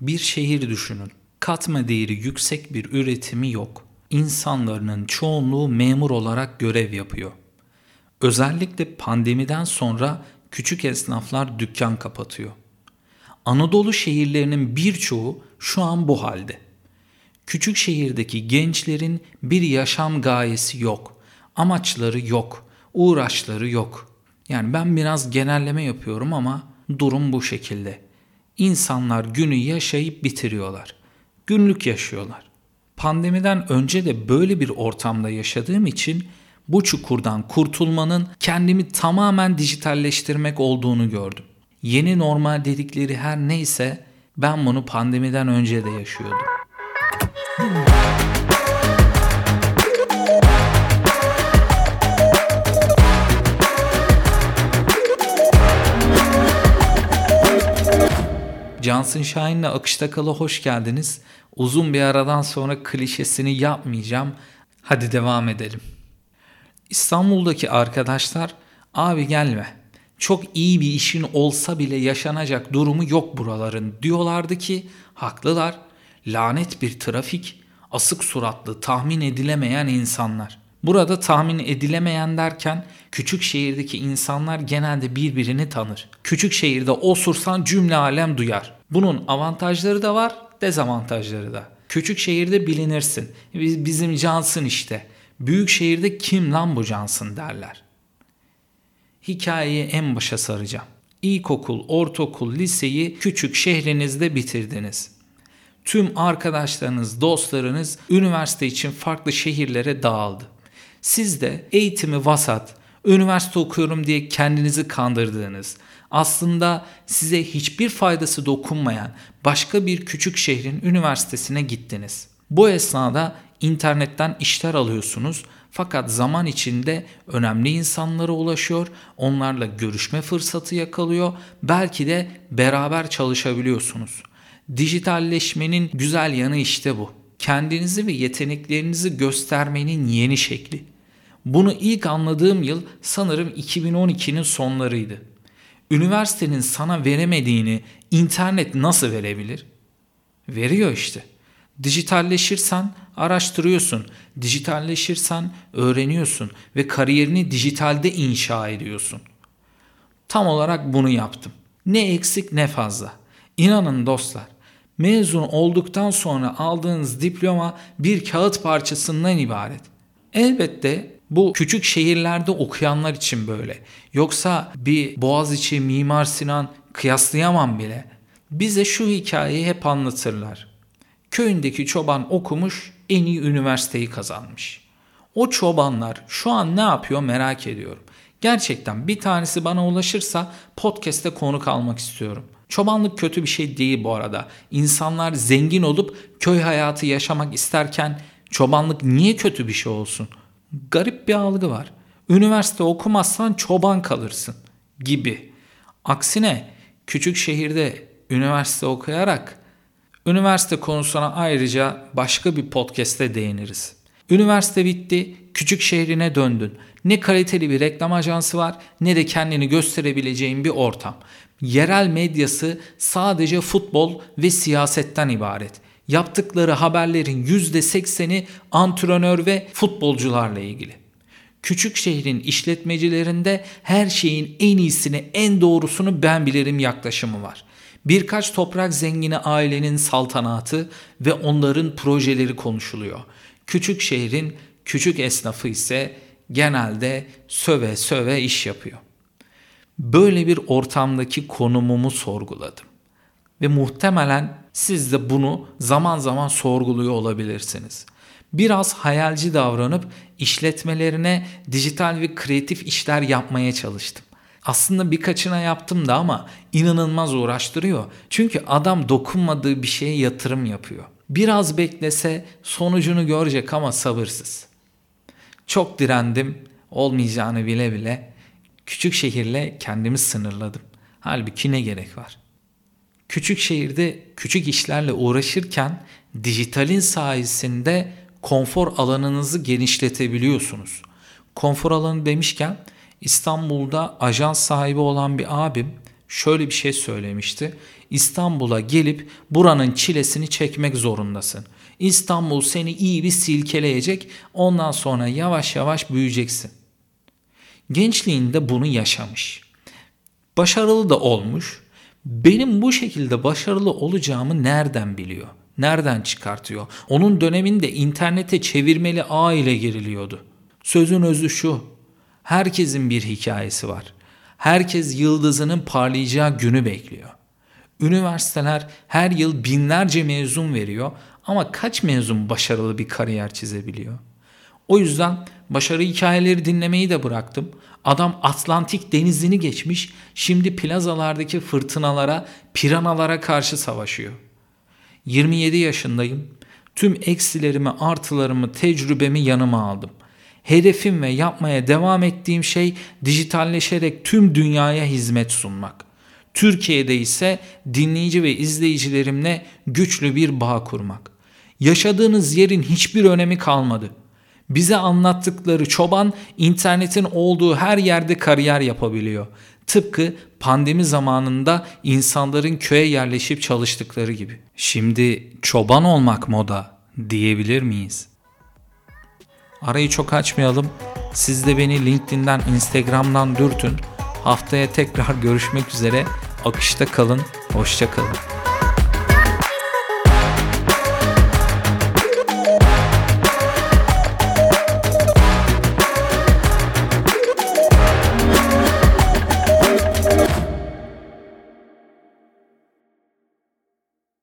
Bir şehir düşünün. Katma değeri yüksek bir üretimi yok. İnsanların çoğunluğu memur olarak görev yapıyor. Özellikle pandemiden sonra küçük esnaflar dükkan kapatıyor. Anadolu şehirlerinin birçoğu şu an bu halde. Küçük şehirdeki gençlerin bir yaşam gayesi yok. Amaçları yok. Uğraşları yok. Yani ben biraz genelleme yapıyorum ama durum bu şekilde. İnsanlar günü yaşayıp bitiriyorlar. Günlük yaşıyorlar. Pandemiden önce de böyle bir ortamda yaşadığım için bu çukurdan kurtulmanın kendimi tamamen dijitalleştirmek olduğunu gördüm. Yeni normal dedikleri her neyse ben bunu pandemiden önce de yaşıyordum. Cansın Şahin'le Akışta Kala hoş geldiniz. Uzun bir aradan sonra klişesini yapmayacağım. Hadi devam edelim. İstanbul'daki arkadaşlar abi gelme. Çok iyi bir işin olsa bile yaşanacak durumu yok buraların diyorlardı ki haklılar. Lanet bir trafik, asık suratlı, tahmin edilemeyen insanlar. Burada tahmin edilemeyen derken küçük şehirdeki insanlar genelde birbirini tanır. Küçük şehirde osursan cümle alem duyar. Bunun avantajları da var, dezavantajları da. Küçük şehirde bilinirsin. Bizim Cansın işte. Büyük şehirde kim lan bu Cansın derler. Hikayeyi en başa saracağım. İlkokul, ortaokul, liseyi küçük şehrinizde bitirdiniz. Tüm arkadaşlarınız, dostlarınız üniversite için farklı şehirlere dağıldı. Siz de eğitimi vasat, üniversite okuyorum diye kendinizi kandırdığınız, aslında size hiçbir faydası dokunmayan başka bir küçük şehrin üniversitesine gittiniz. Bu esnada internetten işler alıyorsunuz fakat zaman içinde önemli insanlara ulaşıyor, onlarla görüşme fırsatı yakalıyor, belki de beraber çalışabiliyorsunuz. Dijitalleşmenin güzel yanı işte bu. Kendinizi ve yeteneklerinizi göstermenin yeni şekli. Bunu ilk anladığım yıl sanırım 2012'nin sonlarıydı. Üniversitenin sana veremediğini internet nasıl verebilir? Veriyor işte. Dijitalleşirsen araştırıyorsun. Dijitalleşirsen öğreniyorsun ve kariyerini dijitalde inşa ediyorsun. Tam olarak bunu yaptım. Ne eksik ne fazla. İnanın dostlar, mezun olduktan sonra aldığınız diploma bir kağıt parçasından ibaret. Elbette bu küçük şehirlerde okuyanlar için böyle. Yoksa bir Boğaziçi, Mimar Sinan kıyaslayamam bile. Bize şu hikayeyi hep anlatırlar. Köyündeki çoban okumuş, en iyi üniversiteyi kazanmış. O çobanlar şu an ne yapıyor merak ediyorum. Gerçekten bir tanesi bana ulaşırsa podcast'te konuk almak istiyorum. Çobanlık kötü bir şey değil bu arada. İnsanlar zengin olup köy hayatı yaşamak isterken çobanlık niye kötü bir şey olsun? Garip bir algı var. Üniversite okumazsan çoban kalırsın gibi. Aksine küçük şehirde üniversite okuyarak üniversite konusuna ayrıca başka bir podcast'te değiniriz. Üniversite bitti, küçük şehrine döndün. Ne kaliteli bir reklam ajansı var ne de kendini gösterebileceğin bir ortam. Yerel medyası sadece futbol ve siyasetten ibaret. Yaptıkları haberlerin %80'i antrenör ve futbolcularla ilgili. Küçük şehrin işletmecilerinde her şeyin en iyisini, en doğrusunu ben bilirim yaklaşımı var. Birkaç toprak zengini ailenin saltanatı ve onların projeleri konuşuluyor. Küçük şehrin küçük esnafı ise genelde söve söve iş yapıyor. Böyle bir ortamdaki konumumu sorguladım. Ve muhtemelen siz de bunu zaman zaman sorguluyor olabilirsiniz. Biraz hayalci davranıp işletmelerine dijital ve kreatif işler yapmaya çalıştım. Aslında birkaçına yaptım da ama inanılmaz uğraştırıyor. Çünkü adam dokunmadığı bir şeye yatırım yapıyor. Biraz beklese sonucunu görecek ama sabırsız. Çok direndim, olmayacağını bile bile küçük şehirle kendimi sınırladım. Halbuki ne gerek var? Küçük şehirde küçük işlerle uğraşırken dijitalin sayesinde konfor alanınızı genişletebiliyorsunuz. Konfor alanı demişken İstanbul'da ajans sahibi olan bir abim şöyle bir şey söylemişti. İstanbul'a gelip buranın çilesini çekmek zorundasın. İstanbul seni iyi bir silkeleyecek. Ondan sonra yavaş yavaş büyüyeceksin. Gençliğinde bunu yaşamış. Başarılı da olmuş. Benim bu şekilde başarılı olacağımı nereden biliyor? Nereden çıkartıyor? Onun döneminde internete çevirmeli ağ ile giriliyordu. Sözün özü şu. Herkesin bir hikayesi var. Herkes yıldızının parlayacağı günü bekliyor. Üniversiteler her yıl binlerce mezun veriyor ama kaç mezun başarılı bir kariyer çizebiliyor? O yüzden başarı hikayeleri dinlemeyi de bıraktım. Adam Atlantik denizini geçmiş, şimdi plazalardaki fırtınalara, piranalara karşı savaşıyor. 27 yaşındayım. Tüm eksilerimi, artılarımı, tecrübemi yanıma aldım. Hedefim ve yapmaya devam ettiğim şey dijitalleşerek tüm dünyaya hizmet sunmak. Türkiye'de ise dinleyici ve izleyicilerimle güçlü bir bağ kurmak. Yaşadığınız yerin hiçbir önemi kalmadı. Bize anlattıkları çoban internetin olduğu her yerde kariyer yapabiliyor. Tıpkı pandemi zamanında insanların köye yerleşip çalıştıkları gibi. Şimdi çoban olmak moda diyebilir miyiz? Arayı çok açmayalım. Siz de beni LinkedIn'den, Instagram'dan dürtün. Haftaya tekrar görüşmek üzere. Akışta kalın, hoşça kalın.